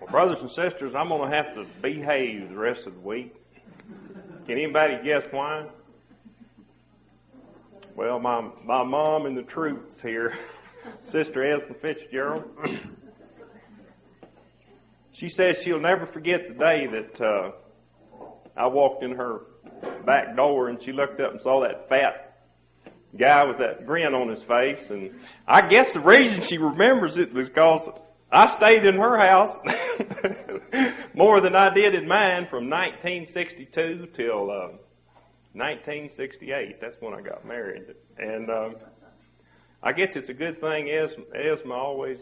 Well, brothers and sisters, I'm going to have to behave the rest of the week. Can anybody guess why? Well, my, my mom and the troops here, Sister Esma Fitzgerald, she says she'll never forget the day that uh, I walked in her back door and she looked up and saw that fat guy with that grin on his face. And I guess the reason she remembers it was because I stayed in her house more than I did in mine from 1962 till uh, 1968. That's when I got married. And um, I guess it's a good thing Esma, Esma always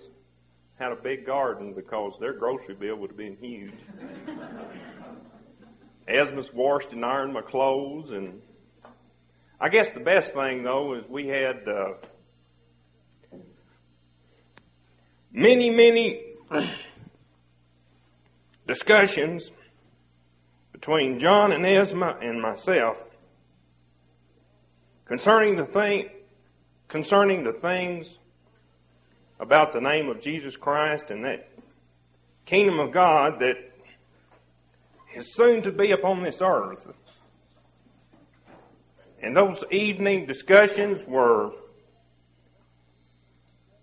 had a big garden because their grocery bill would have been huge. Esma's washed and ironed my clothes, and I guess the best thing though is we had uh, many, many discussions between John and Esma and myself concerning the thing, concerning the things about the name of Jesus Christ and that kingdom of God that is soon to be upon this earth. And those evening discussions were,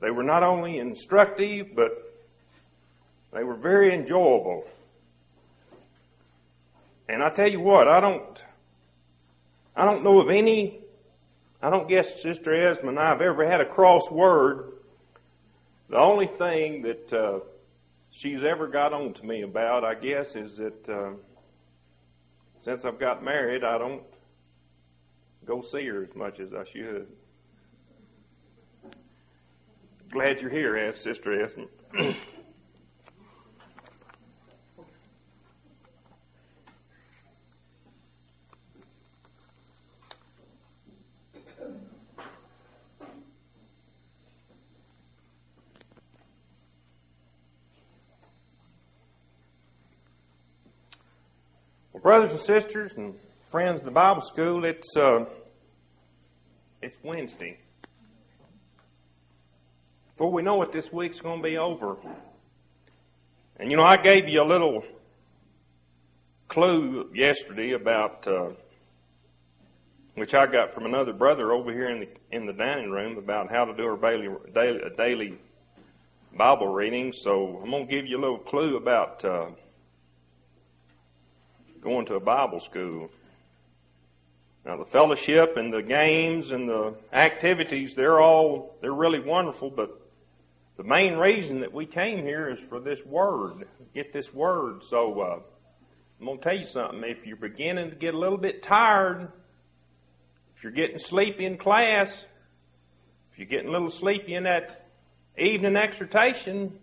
they were not only instructive, but they were very enjoyable. And I tell you what, I don't, I don't know of any, I don't guess Sister Esma and I have ever had a cross word. The only thing that, uh, she's ever got on to me about, I guess, is that uh, since I've got married, I don't go see her as much as I should. Glad you're here, asked Sister Esmond. Brothers and sisters and friends of the Bible school, it's uh, it's Wednesday. Before we know it, this week's going to be over. And you know, I gave you a little clue yesterday about uh, which I got from another brother over here in the in the dining room about how to do our daily daily, daily Bible reading. So I'm going to give you a little clue about. Uh, going to a Bible school. Now the fellowship and the games and the activities, they're all, they're really wonderful, but the main reason that we came here is for this word. Get this word. So, uh, I'm going to tell you something. If you're beginning to get a little bit tired, if you're getting sleepy in class, if you're getting a little sleepy in that evening exhortation,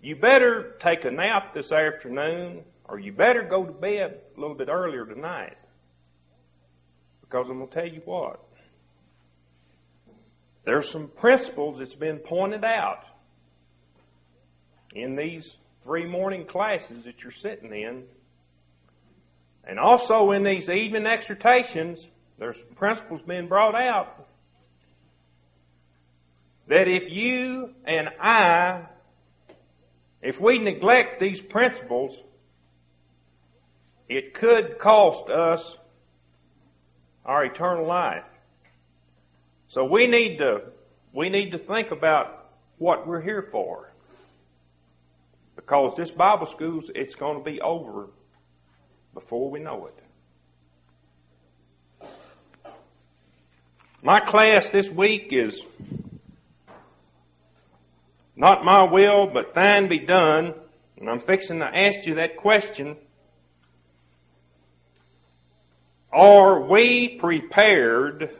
you better take a nap this afternoon or you better go to bed a little bit earlier tonight. Because I'm going to tell you what. There's some principles that's been pointed out in these three morning classes that you're sitting in. And also in these evening exhortations, there's principles being brought out that if you and I, if we neglect these principles, it could cost us our eternal life. So we need to, we need to think about what we're here for. Because this Bible school, it's going to be over before we know it. My class this week is not my will, but thine be done. And I'm fixing to ask you that question Are we prepared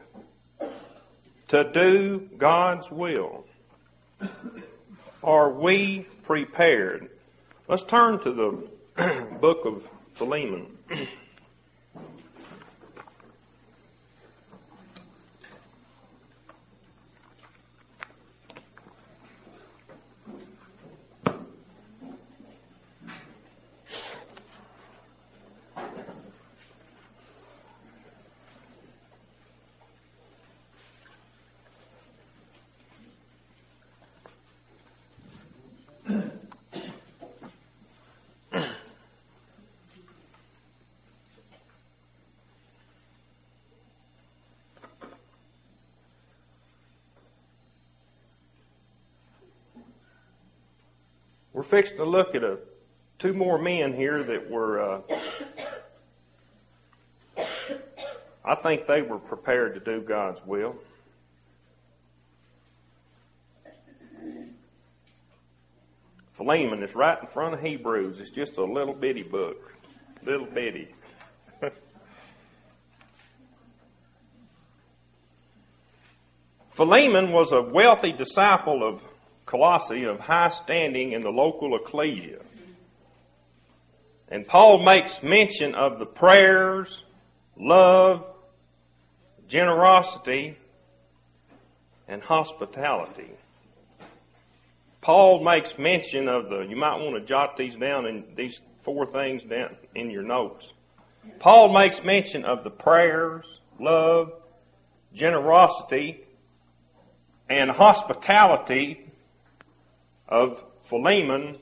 to do God's will? Are we prepared? Let's turn to the book of Philemon. We're fixing to look at a, two more men here that were, uh, I think they were prepared to do God's will. Philemon is right in front of Hebrews. It's just a little bitty book. Little bitty. Philemon was a wealthy disciple of Colossae of high standing in the local ecclesia. And Paul makes mention of the prayers, love, generosity, and hospitality. Paul makes mention of the, you might want to jot these down in these four things down in your notes. Paul makes mention of the prayers, love, generosity, and hospitality of Philemon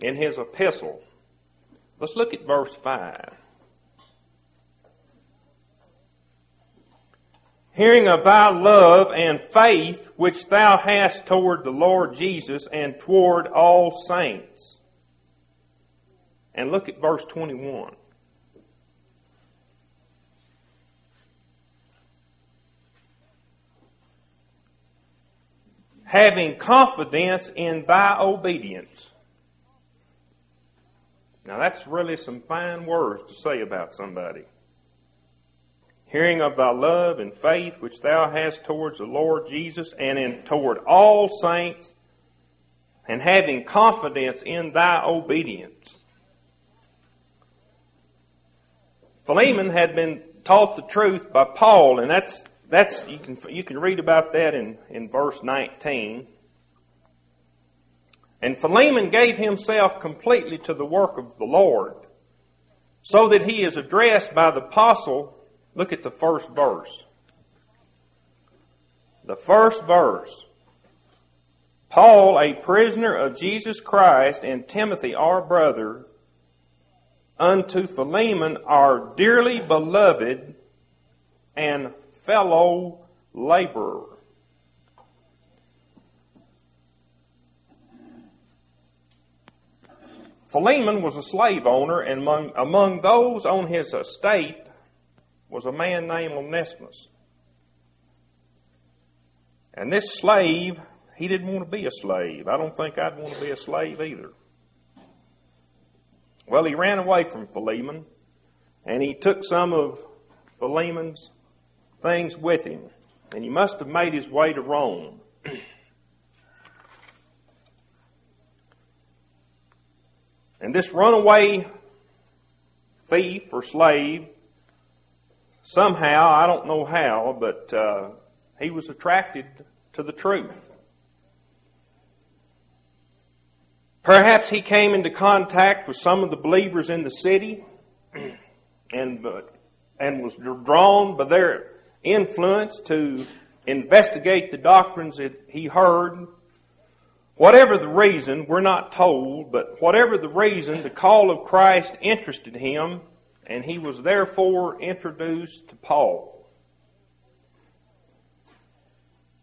in his epistle. Let's look at verse 5. Hearing of thy love and faith which thou hast toward the Lord Jesus and toward all saints. And look at verse 21. Having confidence in thy obedience. Now that's really some fine words to say about somebody. Hearing of thy love and faith which thou hast towards the Lord Jesus and in toward all saints, and having confidence in thy obedience. Philemon had been taught the truth by Paul, and that's that's you can you can read about that in, in verse 19. And Philemon gave himself completely to the work of the Lord, so that he is addressed by the apostle. Look at the first verse. The first verse. Paul, a prisoner of Jesus Christ, and Timothy, our brother, unto Philemon, our dearly beloved and fellow laborer. Philemon was a slave owner, and among, among those on his estate was a man named Onesimus. And this slave, he didn't want to be a slave. I don't think I'd want to be a slave either. Well, he ran away from Philemon, and he took some of Philemon's things with him, and he must have made his way to Rome. and this runaway thief or slave, somehow, I don't know how, but uh, he was attracted to the truth. Perhaps he came into contact with some of the believers in the city and, and was drawn by their influence to investigate the doctrines that he heard. Whatever the reason, we're not told, but whatever the reason, the call of Christ interested him, and he was therefore introduced to Paul.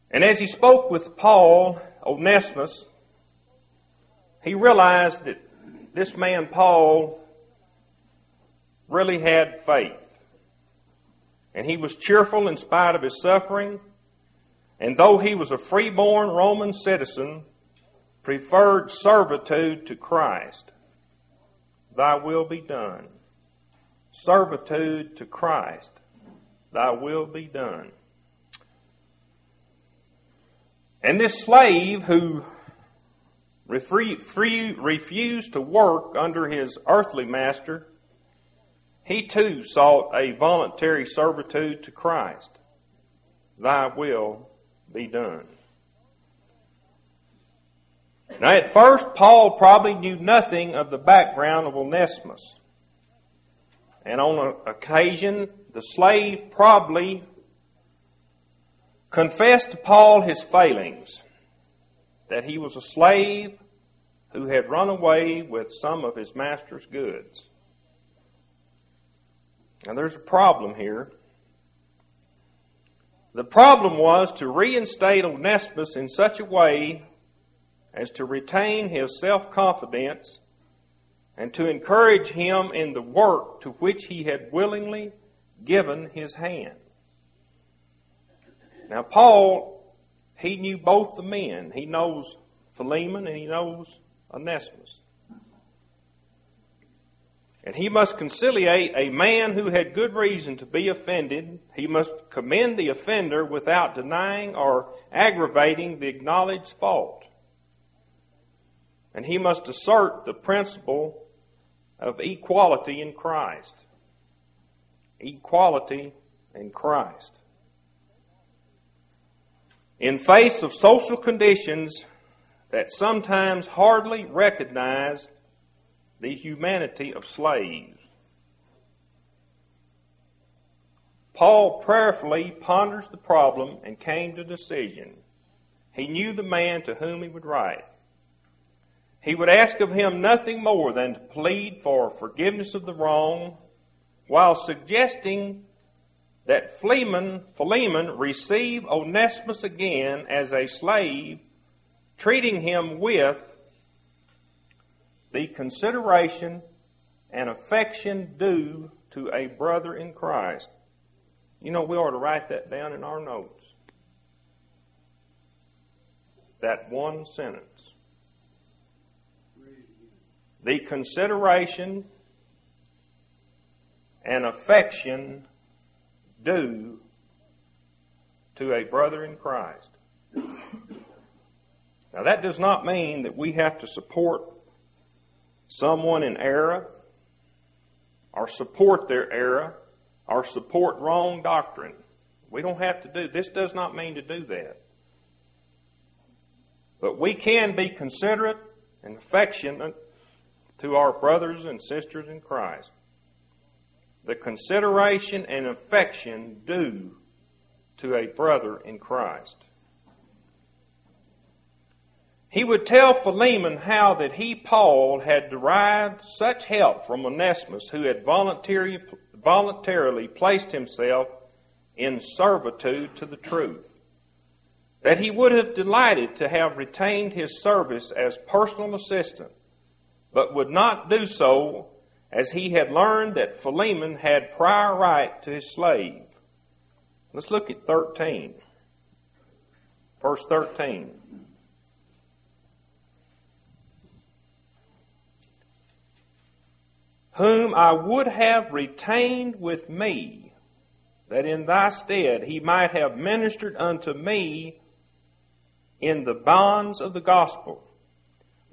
And as he spoke with Paul, Onesimus, he realized that this man Paul really had faith. And he was cheerful in spite of his suffering. And though he was a freeborn Roman citizen, preferred servitude to Christ. Thy will be done. Servitude to Christ. Thy will be done. And this slave who refused to work under his earthly master he too sought a voluntary servitude to Christ. Thy will be done. Now, at first, Paul probably knew nothing of the background of Onesimus. And on occasion, the slave probably confessed to Paul his failings, that he was a slave who had run away with some of his master's goods. Now there's a problem here. The problem was to reinstate Onesimus in such a way as to retain his self-confidence and to encourage him in the work to which he had willingly given his hand. Now, Paul, he knew both the men. He knows Philemon and he knows Onesimus. And he must conciliate a man who had good reason to be offended. He must commend the offender without denying or aggravating the acknowledged fault. And he must assert the principle of equality in Christ. Equality in Christ. In face of social conditions that sometimes hardly recognize the humanity of slaves. Paul prayerfully ponders the problem and came to a decision. He knew the man to whom he would write. He would ask of him nothing more than to plead for forgiveness of the wrong while suggesting that Philemon, Philemon receive Onesimus again as a slave, treating him with the consideration and affection due to a brother in Christ. You know, we ought to write that down in our notes. That one sentence. The consideration and affection due to a brother in Christ. Now, that does not mean that we have to support someone in error or support their error or support wrong doctrine. We don't have to do this does not mean to do that. But we can be considerate and affectionate to our brothers and sisters in Christ. The consideration and affection due to a brother in Christ. He would tell Philemon how that he, Paul, had derived such help from Onesimus, who had voluntarily, voluntarily placed himself in servitude to the truth. That he would have delighted to have retained his service as personal assistant, but would not do so as he had learned that Philemon had prior right to his slave. Let's look at 13. Verse 13. Whom I would have retained with me, that in thy stead he might have ministered unto me in the bonds of the gospel.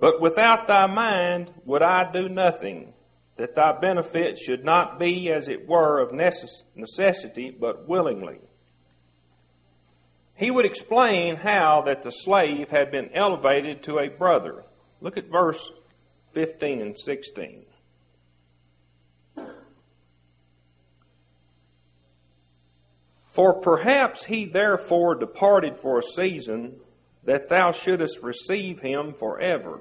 But without thy mind would I do nothing, that thy benefit should not be as it were of necessity, but willingly. He would explain how that the slave had been elevated to a brother. Look at verse 15 and 16. For perhaps he therefore departed for a season, that thou shouldest receive him forever,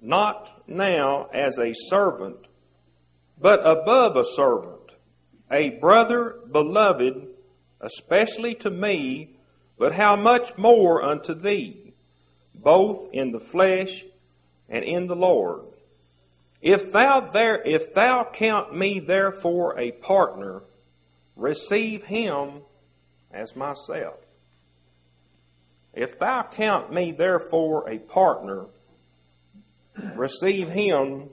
not now as a servant, but above a servant, a brother beloved, especially to me, but how much more unto thee, both in the flesh and in the Lord. If thou there, if thou count me therefore a partner, receive him as myself. If thou count me therefore a partner, receive him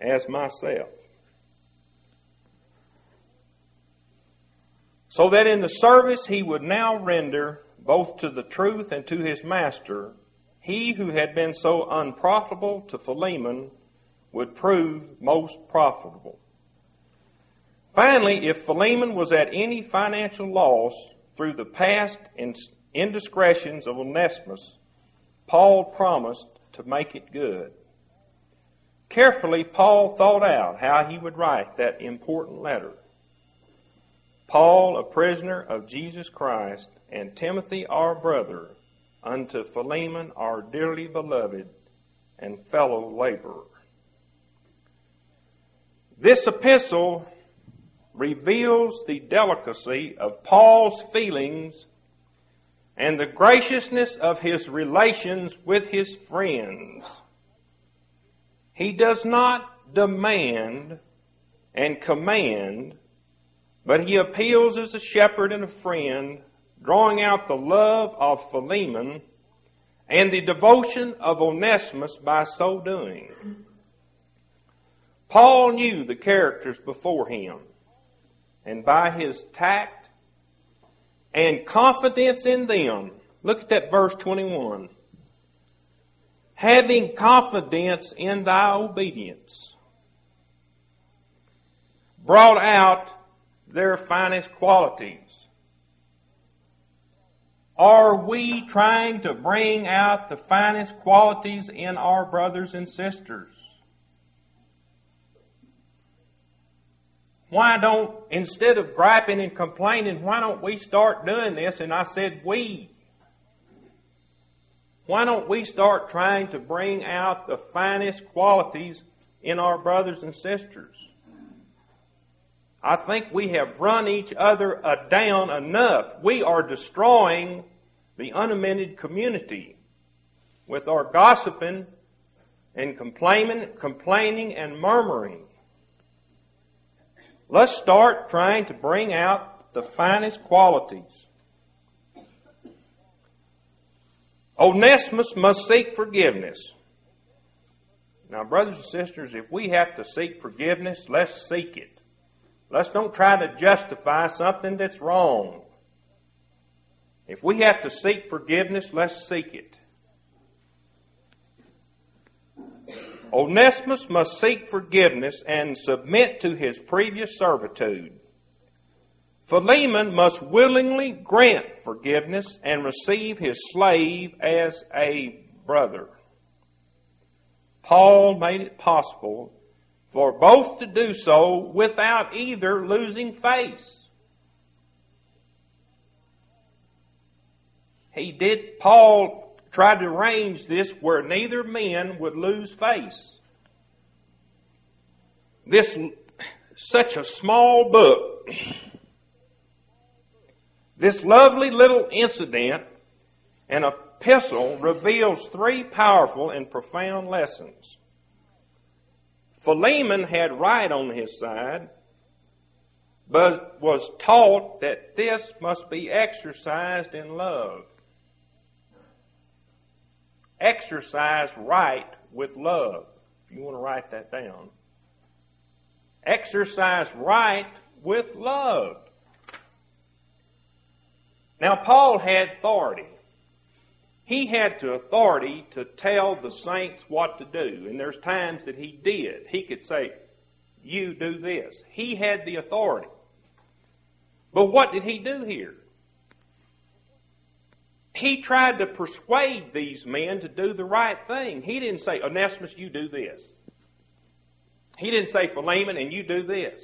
as myself. So that in the service he would now render both to the truth and to his master, he who had been so unprofitable to Philemon would prove most profitable. Finally, if Philemon was at any financial loss through the past indiscretions of Onesimus, Paul promised to make it good. Carefully, Paul thought out how he would write that important letter. Paul, a prisoner of Jesus Christ, and Timothy, our brother, unto Philemon, our dearly beloved and fellow laborer. This epistle reveals the delicacy of Paul's feelings and the graciousness of his relations with his friends. He does not demand and command, but he appeals as a shepherd and a friend, drawing out the love of Philemon and the devotion of Onesimus by so doing. Paul knew the characters before him, and by his tact and confidence in them, look at that verse 21. Having confidence in thy obedience, brought out their finest qualities. Are we trying to bring out the finest qualities in our brothers and sisters? Why don't, instead of griping and complaining, why don't we start doing this? And I said, we. Why don't we start trying to bring out the finest qualities in our brothers and sisters? I think we have run each other down enough. We are destroying the unamended community with our gossiping and complaining, complaining and murmuring. Let's start trying to bring out the finest qualities. Onesimus must seek forgiveness. Now, brothers and sisters, if we have to seek forgiveness, let's seek it. Let's don't try to justify something that's wrong. If we have to seek forgiveness, let's seek it. Onesimus must seek forgiveness and submit to his previous servitude. Philemon must willingly grant forgiveness and receive his slave as a brother. Paul made it possible for both to do so without either losing face. He did, Paul tried to arrange this where neither men would lose face. This, such a small book, this lovely little incident and epistle reveals three powerful and profound lessons. Philemon had right on his side, but was taught that this must be exercised in love exercise right with love. If you want to write that down. Exercise right with love. Now, Paul had authority. He had the authority to tell the saints what to do, and there's times that he did. He could say, You do this. He had the authority. But what did he do here? He tried to persuade these men to do the right thing. He didn't say, Onesimus, you do this. He didn't say, Philemon, and you do this.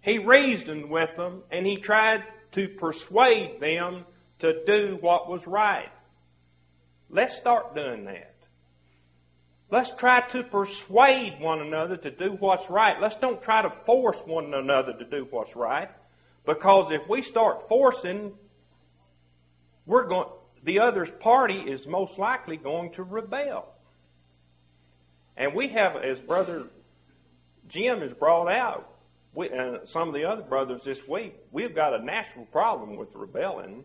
He reasoned with them and he tried to persuade them to do what was right. Let's start doing that. Let's try to persuade one another to do what's right. Let's don't try to force one another to do what's right. Because if we start forcing we're going, the other party is most likely going to rebel. And we have, as Brother Jim has brought out, we, and some of the other brothers this week, we've got a natural problem with rebelling.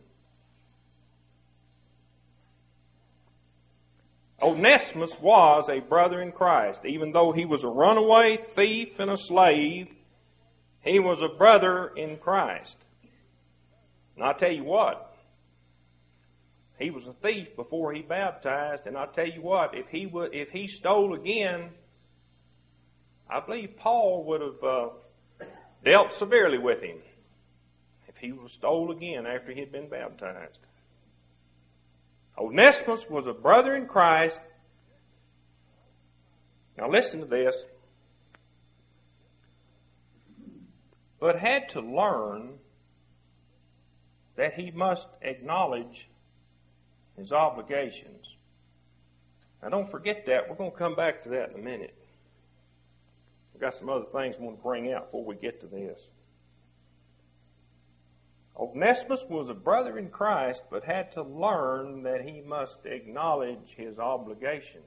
Onesimus was a brother in Christ. Even though he was a runaway thief and a slave, he was a brother in Christ. And I'll tell you what, he was a thief before he baptized, and I tell you what, if he would, if he stole again, I believe Paul would have uh, dealt severely with him if he was stole again after he had been baptized. Onesimus was a brother in Christ. Now listen to this. But had to learn that he must acknowledge his obligations. Now don't forget that. We're going to come back to that in a minute. I've got some other things I want to bring out before we get to this. Onesimus was a brother in Christ, but had to learn that he must acknowledge his obligations.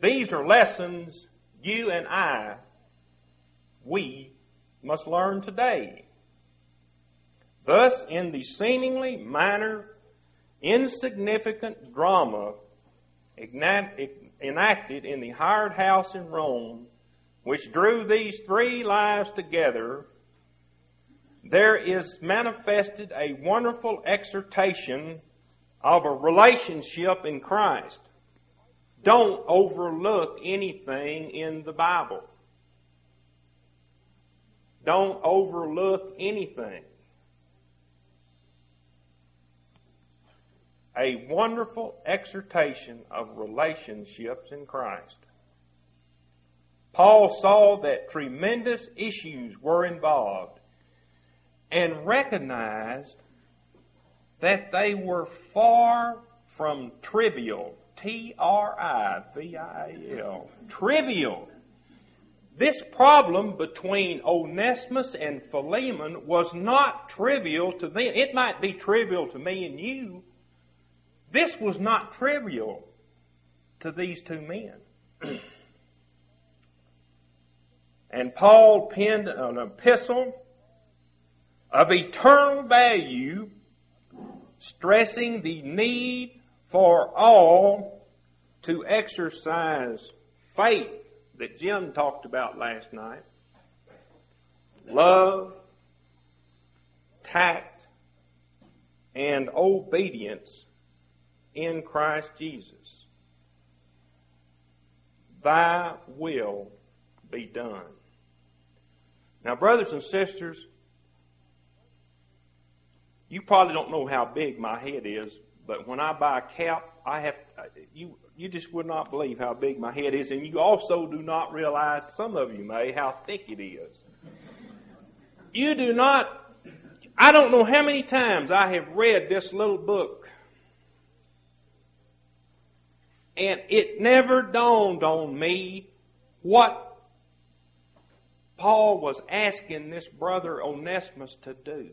These are lessons you and I, we must learn today. Thus, in the seemingly minor, insignificant drama enacted in the hired house in Rome, which drew these three lives together, there is manifested a wonderful exhortation of a relationship in Christ. Don't overlook anything in the Bible. Don't overlook anything. A wonderful exhortation of relationships in Christ. Paul saw that tremendous issues were involved and recognized that they were far from trivial. T R I V I L. Trivial. This problem between Onesimus and Philemon was not trivial to them. It might be trivial to me and you. This was not trivial to these two men. and Paul penned an epistle of eternal value, stressing the need for all to exercise faith that Jim talked about last night, love, tact, and obedience in Christ Jesus. Thy will be done. Now, brothers and sisters, you probably don't know how big my head is, but when I buy a cap, I have you you just would not believe how big my head is, and you also do not realize some of you may how thick it is. You do not I don't know how many times I have read this little book. And it never dawned on me what Paul was asking this brother Onesimus to do.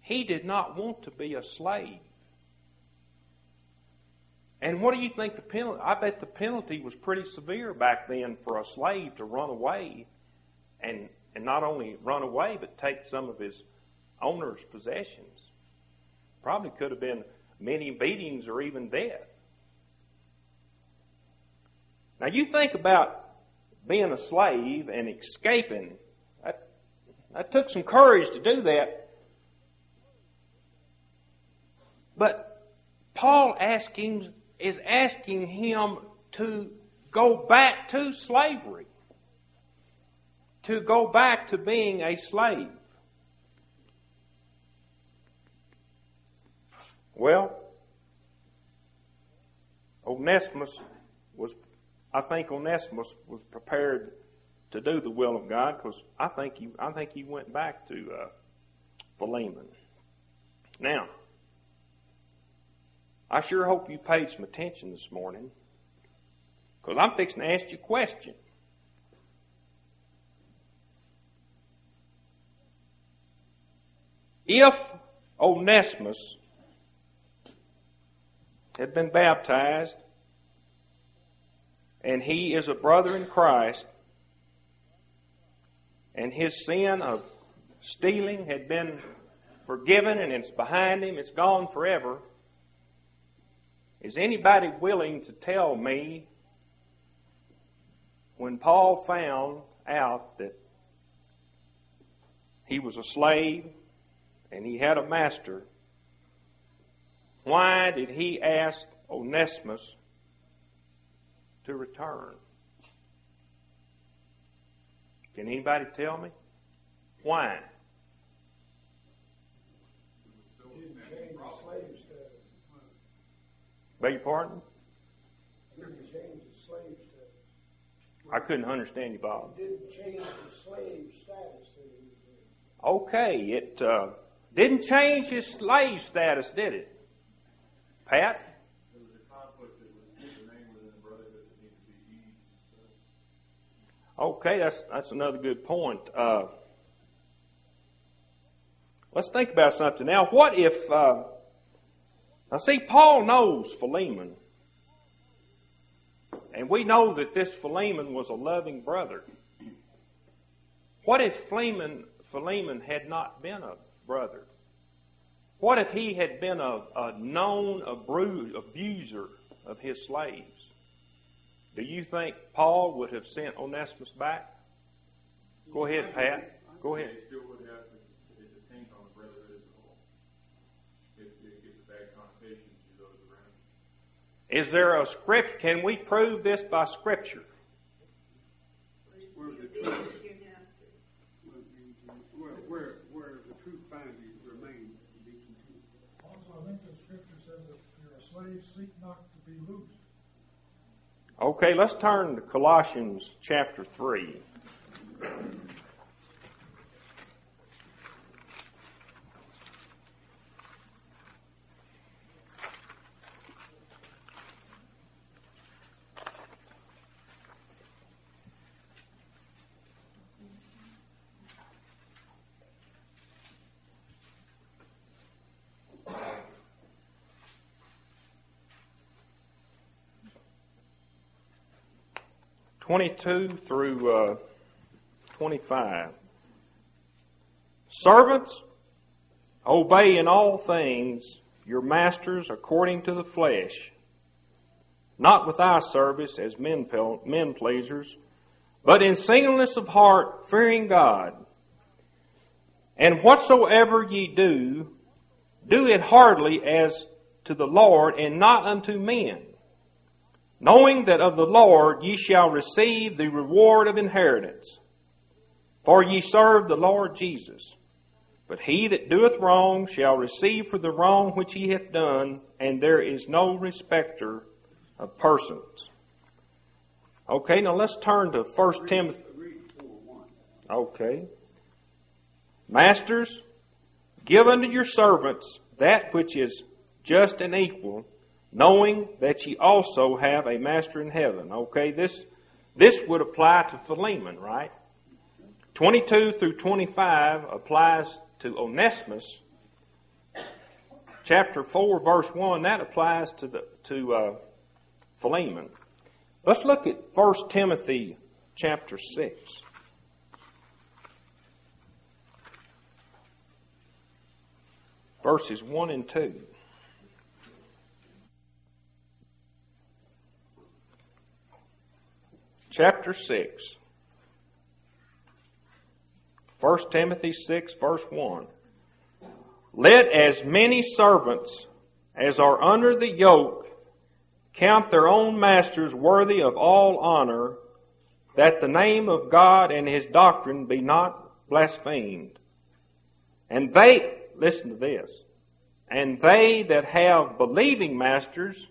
He did not want to be a slave. And what do you think the penalty? I bet the penalty was pretty severe back then for a slave to run away and, and not only run away, but take some of his owner's possessions. Probably could have been many beatings or even death. Now you think about being a slave and escaping. That, that took some courage to do that. But Paul asking, is asking him to go back to slavery, to go back to being a slave. Well, Onesimus was, I think Onesimus was prepared to do the will of God because I think he, I think he went back to uh, Philemon. Now, I sure hope you paid some attention this morning because I'm fixing to ask you a question. If Onesimus had been baptized and he is a brother in Christ and his sin of stealing had been forgiven and it's behind him, it's gone forever, is anybody willing to tell me when Paul found out that he was a slave and he had a master, why did he ask Onesimus to return? Can anybody tell me? Why? Beg your pardon? I couldn't understand you, Bob. Didn't change the slave status. Okay, it uh, didn't change his slave status, did it? Pat? Okay, that's that's another good point. Uh, let's think about something now. What if? Uh, now, see, Paul knows Philemon, and we know that this Philemon was a loving brother. What if Philemon, Philemon had not been a brother? What if he had been a, a known abuser of his slaves? Do you think Paul would have sent Onesimus back? Go ahead, Pat. Go ahead. Is there a script? Can we prove this by scripture? Seek not to be loosed. Okay, let's turn to Colossians chapter 3. 22 through uh, 25. Servants, obey in all things your masters according to the flesh, not with eye service as men, men pleasers, but in singleness of heart, fearing God. And whatsoever ye do, do it heartily as to the Lord and not unto men knowing that of the Lord ye shall receive the reward of inheritance. For ye serve the Lord Jesus. But he that doeth wrong shall receive for the wrong which he hath done, and there is no respecter of persons. Okay, now let's turn to 1 Timothy. Okay. Masters, give unto your servants that which is just and equal knowing that ye also have a master in heaven. Okay, this, this would apply to Philemon, right? 22 through 25 applies to Onesimus. Chapter 4, verse 1, that applies to, the, to uh, Philemon. Let's look at 1 Timothy chapter 6. Verses 1 and 2. Chapter 6. 1 Timothy 6, verse 1. Let as many servants as are under the yoke count their own masters worthy of all honor, that the name of God and his doctrine be not blasphemed. And they, listen to this, and they that have believing masters,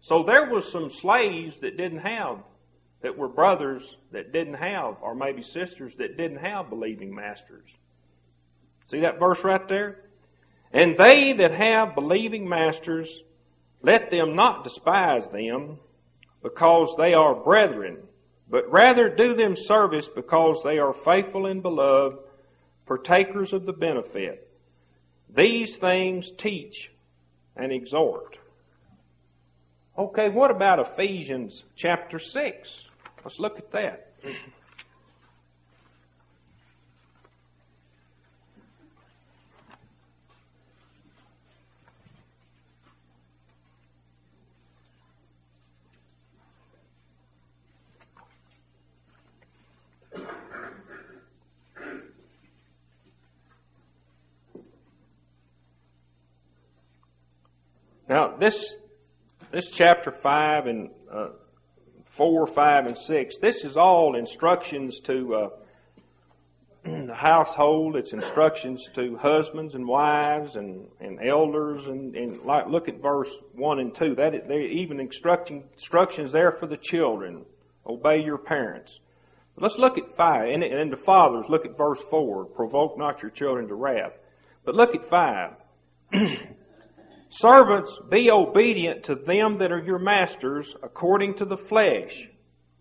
so there was some slaves that didn't have that were brothers that didn't have, or maybe sisters that didn't have believing masters. See that verse right there? And they that have believing masters, let them not despise them, because they are brethren, but rather do them service because they are faithful and beloved, partakers of the benefit. These things teach and exhort. Okay, what about Ephesians chapter 6? Let's look at that. Now, this this chapter five and uh, 4, 5, and 6. This is all instructions to uh, the household. It's instructions to husbands and wives and, and elders. And, and like, look at verse 1 and 2. That There even instruction, instructions there for the children. Obey your parents. But let's look at 5. And, and the fathers, look at verse 4. Provoke not your children to wrath. But look at 5. Servants, be obedient to them that are your masters according to the flesh,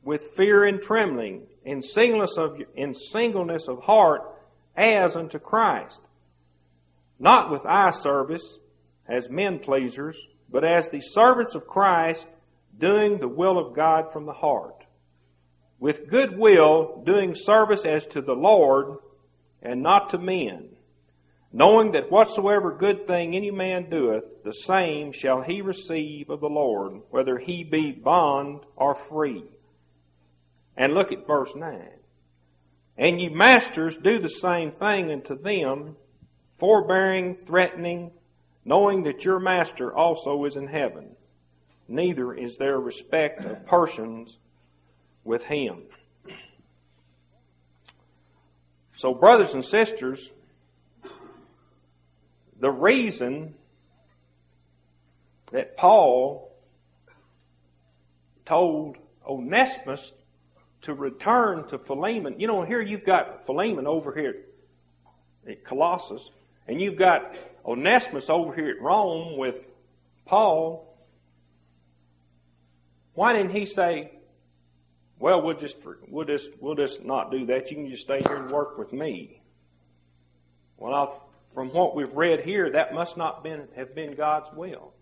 with fear and trembling, in singleness of, in singleness of heart as unto Christ, not with eye service as men pleasers, but as the servants of Christ, doing the will of God from the heart, with good will, doing service as to the Lord and not to men, knowing that whatsoever good thing any man doeth, the same shall he receive of the Lord, whether he be bond or free. And look at verse 9. And ye masters do the same thing unto them, forbearing, threatening, knowing that your master also is in heaven. Neither is there respect of persons with him. So, brothers and sisters, the reason that Paul told Onesimus to return to Philemon, you know, here you've got Philemon over here at Colossus, and you've got Onesimus over here at Rome with Paul. Why didn't he say, well, we'll just, we'll just, we'll just not do that. You can just stay here and work with me. Well, I'll, from what we've read here, that must not been, have been God's will.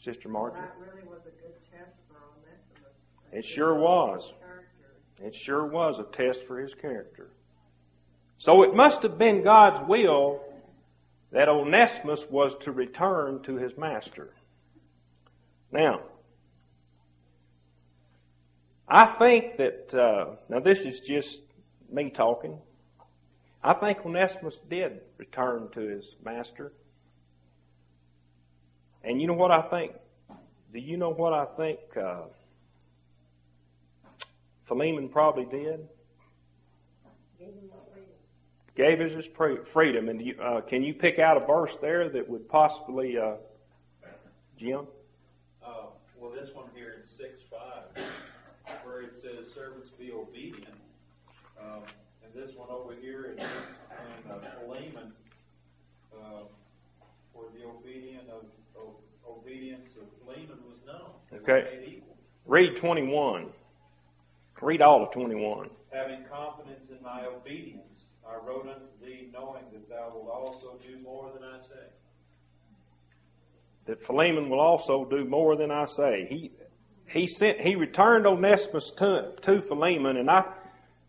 Sister Margaret? That really was a good test for Onesimus. It sure was. It sure was a test for his character. So it must have been God's will that Onesimus was to return to his master. Now, I think that, uh, now this is just me talking. I think Onesimus did return to his master. And you know what I think? Do you know what I think uh, Philemon probably did? Gave us his freedom. And you, uh, can you pick out a verse there that would possibly, uh, Jim? Uh, well, this one here in 6 5, where it says, Servants be obedient. Um, this one over here in, in uh, Philemon, uh, for the obedient of, of, obedience of Philemon was known. They Okay. Read 21. Read all of 21. Having confidence in my obedience, I wrote unto thee, knowing that thou wilt also do more than I say. That Philemon will also do more than I say. He, he sent, he returned Onesimus to, to Philemon, and I,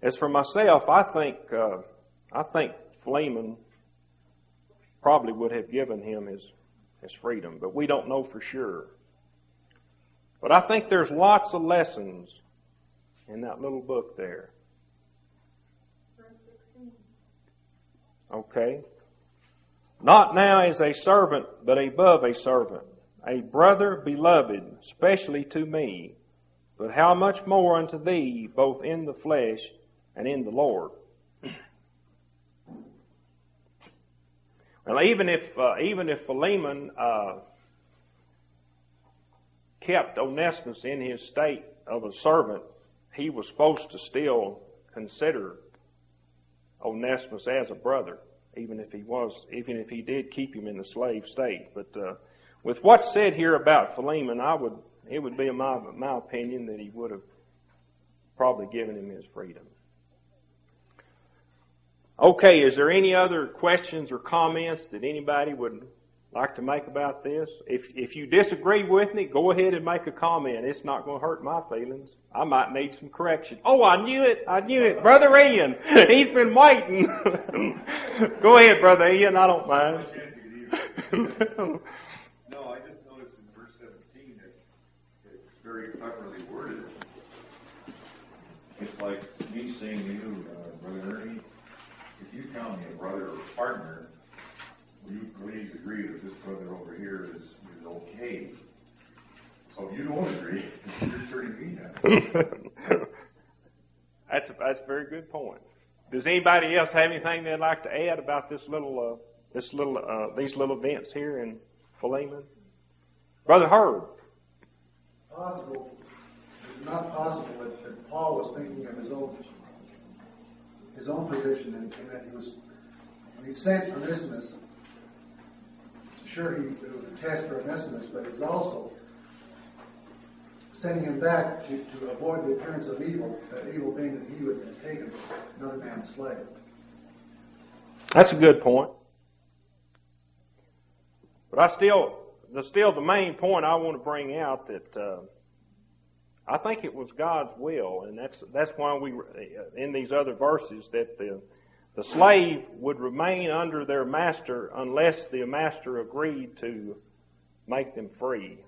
as for myself, I think, uh, I think Philemon probably would have given him his, his freedom, but we don't know for sure. But I think there's lots of lessons in that little book there. Okay? Not now as a servant, but above a servant, a brother beloved, specially to me, but how much more unto thee, both in the flesh and in the Lord. Well, even if uh, even if Philemon uh, kept Onesimus in his state of a servant, he was supposed to still consider Onesimus as a brother, even if he was, even if he did keep him in the slave state. But uh, with what's said here about Philemon, I would, it would be my my opinion that he would have probably given him his freedom. Okay, is there any other questions or comments that anybody would like to make about this? If if you disagree with me, go ahead and make a comment. It's not going to hurt my feelings. I might need some correction. Oh, I knew it. I knew it. Brother Ian, he's been waiting. go ahead, Brother Ian. I don't mind. No, I just noticed in verse seventeen that it's very cleverly worded. It's like me saying to you, uh, Brother Ernie, if you count me a brother or a partner, will you please agree that this brother over here is, is okay? So if you don't agree, you're turning me down. that's a, that's a very good point. Does anybody else have anything they'd like to add about this little uh, this little uh, these little events here in Philemon? Brother Herb. Possible, it's not possible that, that Paul was thinking of his own, his own position and, that he was, when he sent Onesimus, sure he, it was a test for Onesimus, but it was also sending him back to, to avoid the appearance of evil, that evil being that he would have taken another man's slave. That's a good point. But I still, the still the main point I want to bring out that uh, I think it was God's will, and that's that's why we in these other verses that the the slave would remain under their master unless the master agreed to make them free.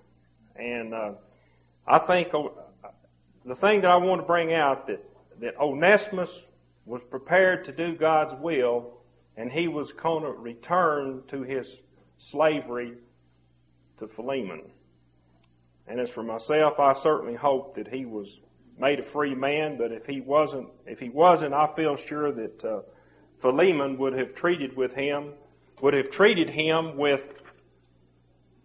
And uh, I think uh, the thing that I want to bring out that that Onesimus was prepared to do God's will, and he was going to return to his slavery to Philemon. And as for myself, I certainly hope that he was made a free man. But if he wasn't, if he wasn't, I feel sure that uh, Philemon would have treated with him, would have treated him with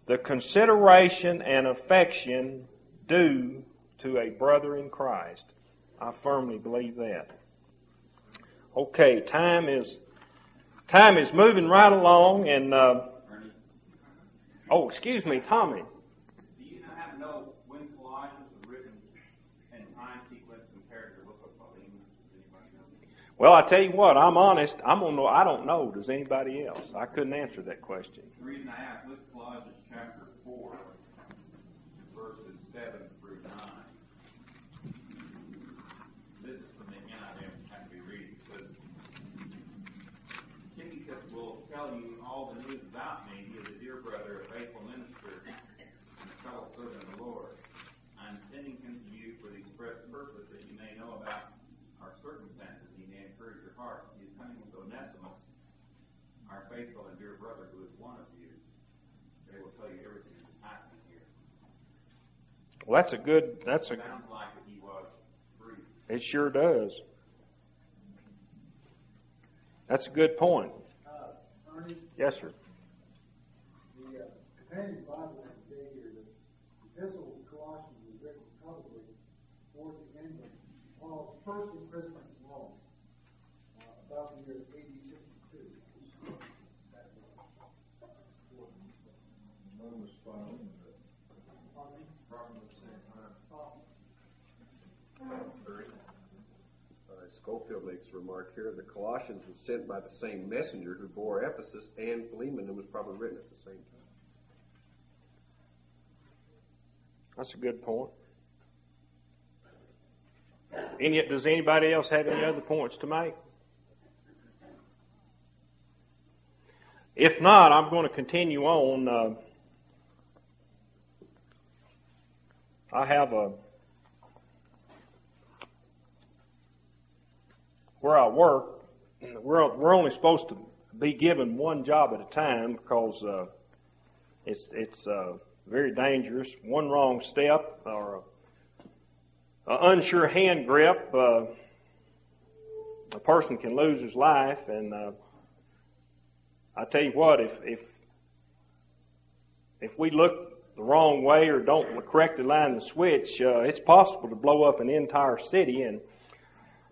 the consideration and affection due to a brother in Christ. I firmly believe that. Okay, time is time is moving right along, and uh, oh, excuse me, Tommy. Do you know how to know when Colossians was written and time sequence compared to the book of Philemon? Does anybody know? Well, I tell you what, I'm honest. I'm gonna know. I don't know. Does anybody else? I couldn't answer that question. The reason I look Colossians chapter 4, verses 7 through 9. This is from the NIV, I have to be reading. It says, Tychicus will tell you all the news about me. He is a dear brother, a faithful minister, and a fellow servant of the Lord. I'm sending him to you for the express purpose that you may know about our circumstances. He may encourage your heart. He is coming with Onesimus, our faithful and dear brother, who is one of you. They will tell you everything that is happening here. Well, that's a good. That's a. Sounds like he was free. It sure does. That's a good point. Uh, Ernie, Yes, sir. the uh, companion Bible has say here the epistle of Colossians was written probably towards the end of Paul's first imprisonment in Rome, uh, about the year AD 62. Uh, Scofield makes a remark here, the Colossians was sent by the same messenger who bore Ephesus and Philemon and was probably written at the same time. That's a good point. Any, does anybody else have any other points to make? If not, I'm going to continue on. Uh, I have a where I work. We're we're only supposed to be given one job at a time because uh, it's it's uh, very dangerous. One wrong step or an unsure hand grip, uh, a person can lose his life. And uh, I tell you what, if if if we look the wrong way or don't correctly line the switch, uh, it's possible to blow up an entire city. And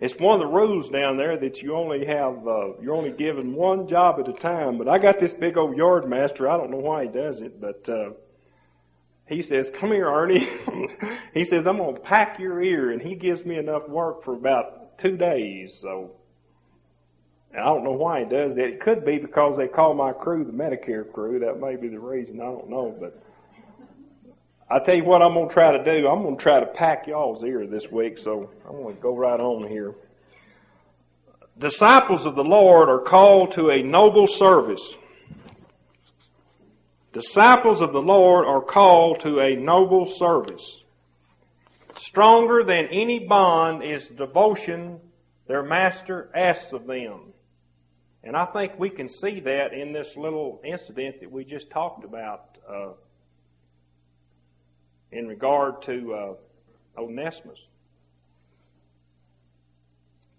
it's one of the rules down there that you only have uh, you're only given one job at a time. But I got this big old yard master. I don't know why he does it, but. Uh, he says, come here, Ernie. he says, I'm going to pack your ear. And he gives me enough work for about two days. So, and I don't know why he does it. It could be because they call my crew the Medicare crew. That may be the reason. I don't know. But I tell you what I'm going to try to do. I'm going to try to pack y'all's ear this week. So I'm going to go right on here. Disciples of the Lord are called to a noble service. Disciples of the Lord are called to a noble service. Stronger than any bond is devotion their master asks of them. And I think we can see that in this little incident that we just talked about uh, in regard to uh, Onesimus.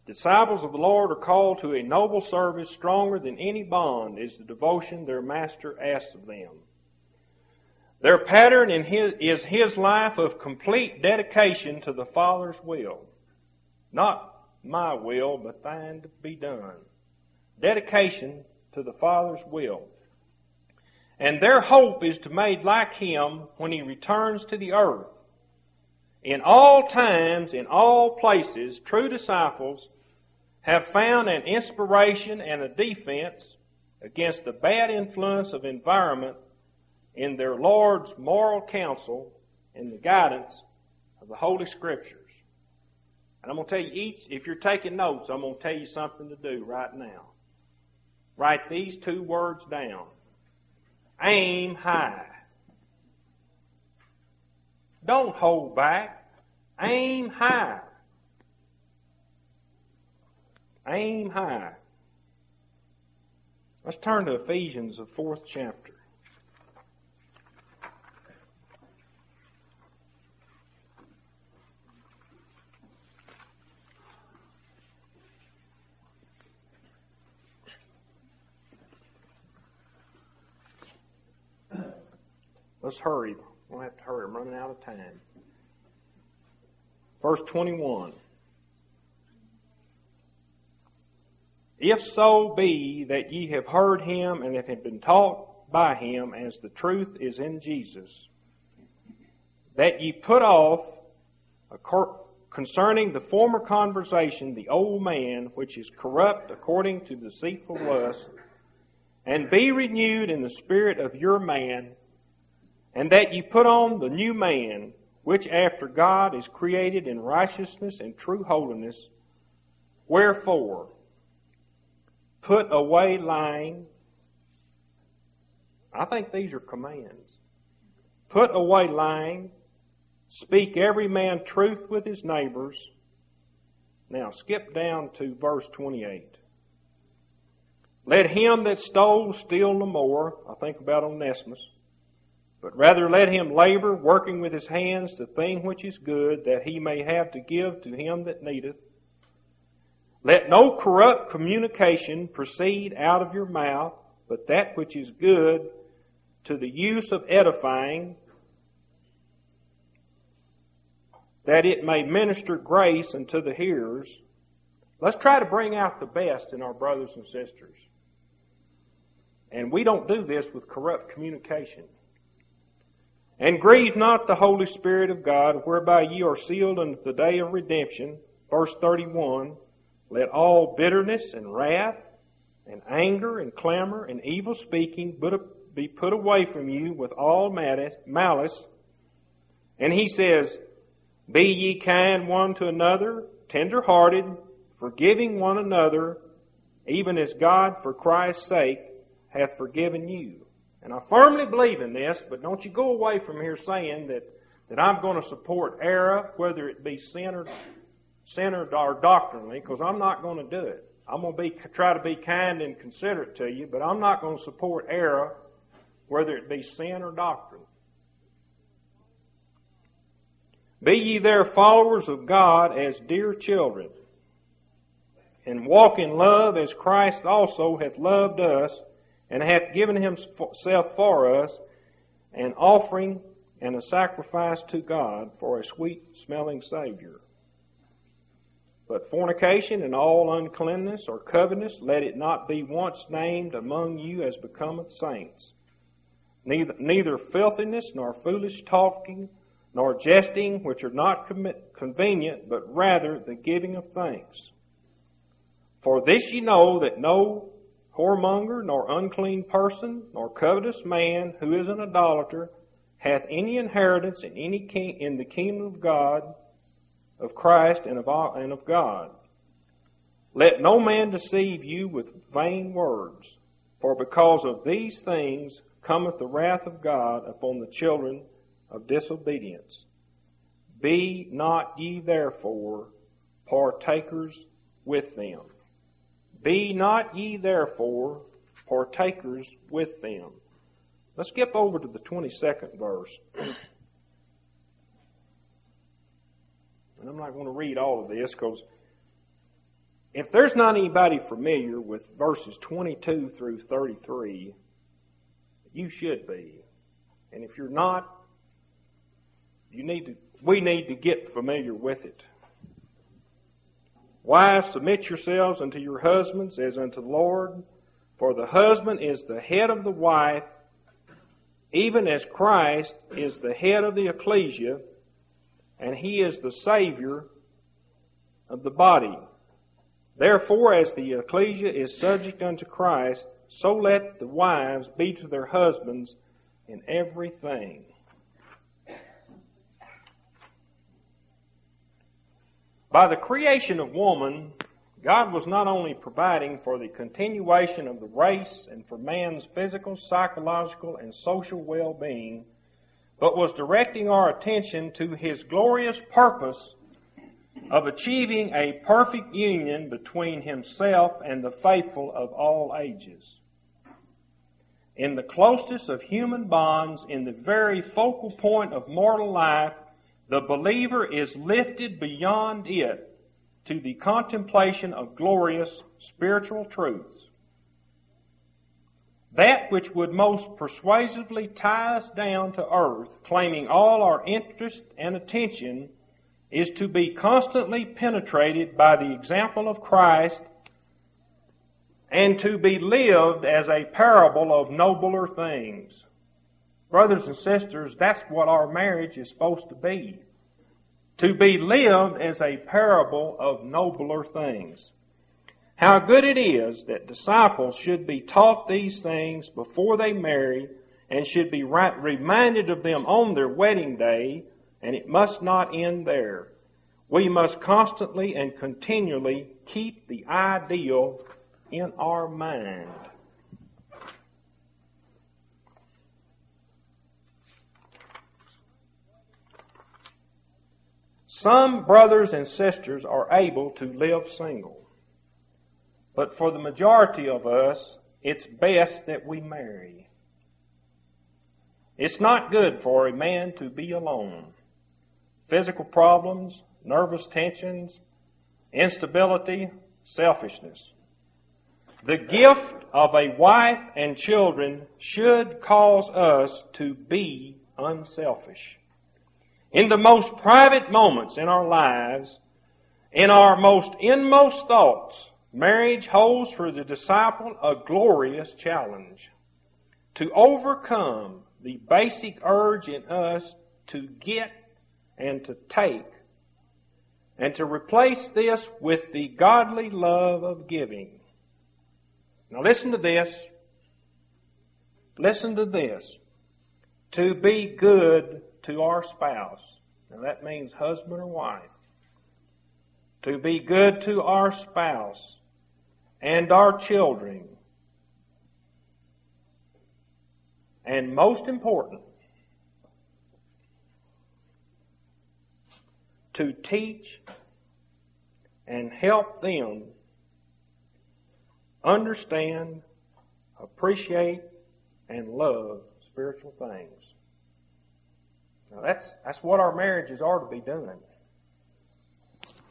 Disciples of the Lord are called to a noble service stronger than any bond is the devotion their master asks of them. Their pattern his, is his life of complete dedication to the Father's will. Not my will, but thine to be done. Dedication to the Father's will. And their hope is to be made like him when he returns to the earth. in all times, in all places, true disciples have found an inspiration and a defense against the bad influence of environment in their Lord's moral counsel and the guidance of the Holy Scriptures. And I'm going to tell you each, if you're taking notes, I'm going to tell you something to do right now. Write these two words down. Aim high. Don't hold back. Aim high. Aim high. Let's turn to Ephesians, the fourth chapter. Let's hurry. We'll have to hurry. I'm running out of time. Verse 21. If so be that ye have heard him and have been taught by him as the truth is in Jesus, that ye put off concerning the former conversation the old man which is corrupt according to deceitful lust, and be renewed in the spirit of your man, and that ye put on the new man, which after God is created in righteousness and true holiness. Wherefore, put away lying. I think these are commands. Put away lying. Speak every man truth with his neighbors. Now skip down to verse 28. Let him that stole steal no more. I think about Onesimus. But rather let him labor, working with his hands the thing which is good, that he may have to give to him that needeth. Let no corrupt communication proceed out of your mouth, but that which is good to the use of edifying, that it may minister grace unto the hearers. Let's try to bring out the best in our brothers and sisters. And we don't do this with corrupt communication. And grieve not the Holy Spirit of God, whereby ye are sealed unto the day of redemption. Verse 31. Let all bitterness and wrath and anger and clamor and evil speaking be put away from you with all malice. And he says, Be ye kind one to another, tender hearted, forgiving one another, even as God for Christ's sake hath forgiven you. And I firmly believe in this, but don't you go away from here saying that, that I'm going to support error, whether it be centered, centered or doctrinally, because I'm not going to do it. I'm going to be, try to be kind and considerate to you, but I'm not going to support error, whether it be sin or doctrine. Be ye there followers of God as dear children, and walk in love as Christ also hath loved us and hath given himself for us an offering and a sacrifice to God for a sweet smelling Savior. But fornication and all uncleanness or covetousness, let it not be once named among you as becometh saints. Neither, neither filthiness, nor foolish talking, nor jesting, which are not convenient, but rather the giving of thanks. For this ye know that no whoremonger, nor unclean person, nor covetous man who is an idolater hath any inheritance in any king, in the kingdom of God, of Christ, and of, and of God. Let no man deceive you with vain words, for because of these things cometh the wrath of God upon the children of disobedience. Be not ye therefore partakers with them. Be not ye therefore partakers with them. Let's skip over to the 22nd verse. and I'm not going to read all of this because if there's not anybody familiar with verses 22 through 33, you should be. And if you're not, you need to, we need to get familiar with it. Wives, submit yourselves unto your husbands as unto the Lord, for the husband is the head of the wife, even as Christ is the head of the ecclesia, and he is the Savior of the body. Therefore, as the ecclesia is subject unto Christ, so let the wives be to their husbands in everything. By the creation of woman, God was not only providing for the continuation of the race and for man's physical, psychological, and social well-being, but was directing our attention to His glorious purpose of achieving a perfect union between Himself and the faithful of all ages. In the closest of human bonds, in the very focal point of mortal life, the believer is lifted beyond it to the contemplation of glorious spiritual truths. That which would most persuasively tie us down to earth, claiming all our interest and attention, is to be constantly penetrated by the example of Christ and to be lived as a parable of nobler things. Brothers and sisters, that's what our marriage is supposed to be to be lived as a parable of nobler things. How good it is that disciples should be taught these things before they marry and should be reminded of them on their wedding day, and it must not end there. We must constantly and continually keep the ideal in our mind. Some brothers and sisters are able to live single. But for the majority of us, it's best that we marry. It's not good for a man to be alone. Physical problems, nervous tensions, instability, selfishness. The gift of a wife and children should cause us to be unselfish. In the most private moments in our lives, in our most inmost thoughts, marriage holds for the disciple a glorious challenge to overcome the basic urge in us to get and to take and to replace this with the godly love of giving. Now listen to this. Listen to this. To be good to our spouse. and that means husband or wife. To be good to our spouse and our children. And most important, to teach and help them understand, appreciate, and love spiritual things. Now that's, that's what our marriages are to be doing.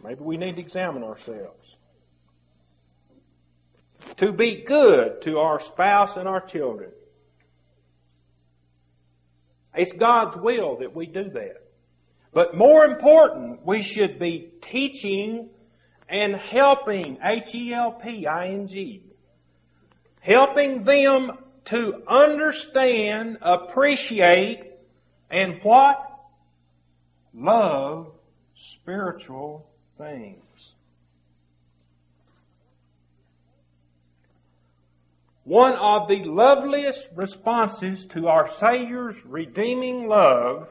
Maybe we need to examine ourselves. To be good to our spouse and our children. It's God's will that we do that. But more important, we should be teaching and helping, H-E-L-P-I-N-G, helping them to understand, appreciate, and what? Love spiritual things. One of the loveliest responses to our Savior's redeeming love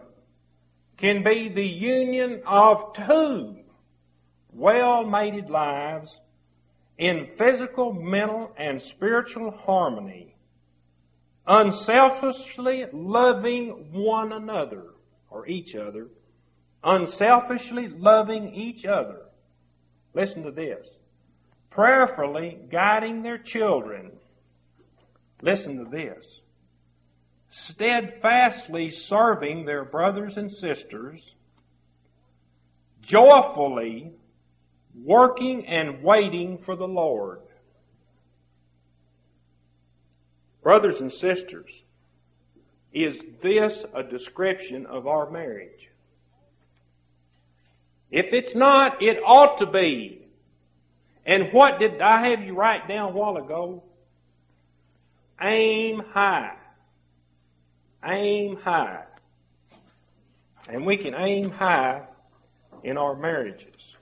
can be the union of two well-mated lives in physical, mental, and spiritual harmony unselfishly loving one another or each other, unselfishly loving each other. Listen to this. Prayerfully guiding their children. Listen to this. Steadfastly serving their brothers and sisters. Joyfully working and waiting for the Lord. Brothers and sisters, is this a description of our marriage? If it's not, it ought to be. And what did I have you write down a while ago? Aim high. Aim high. And we can aim high in our marriages.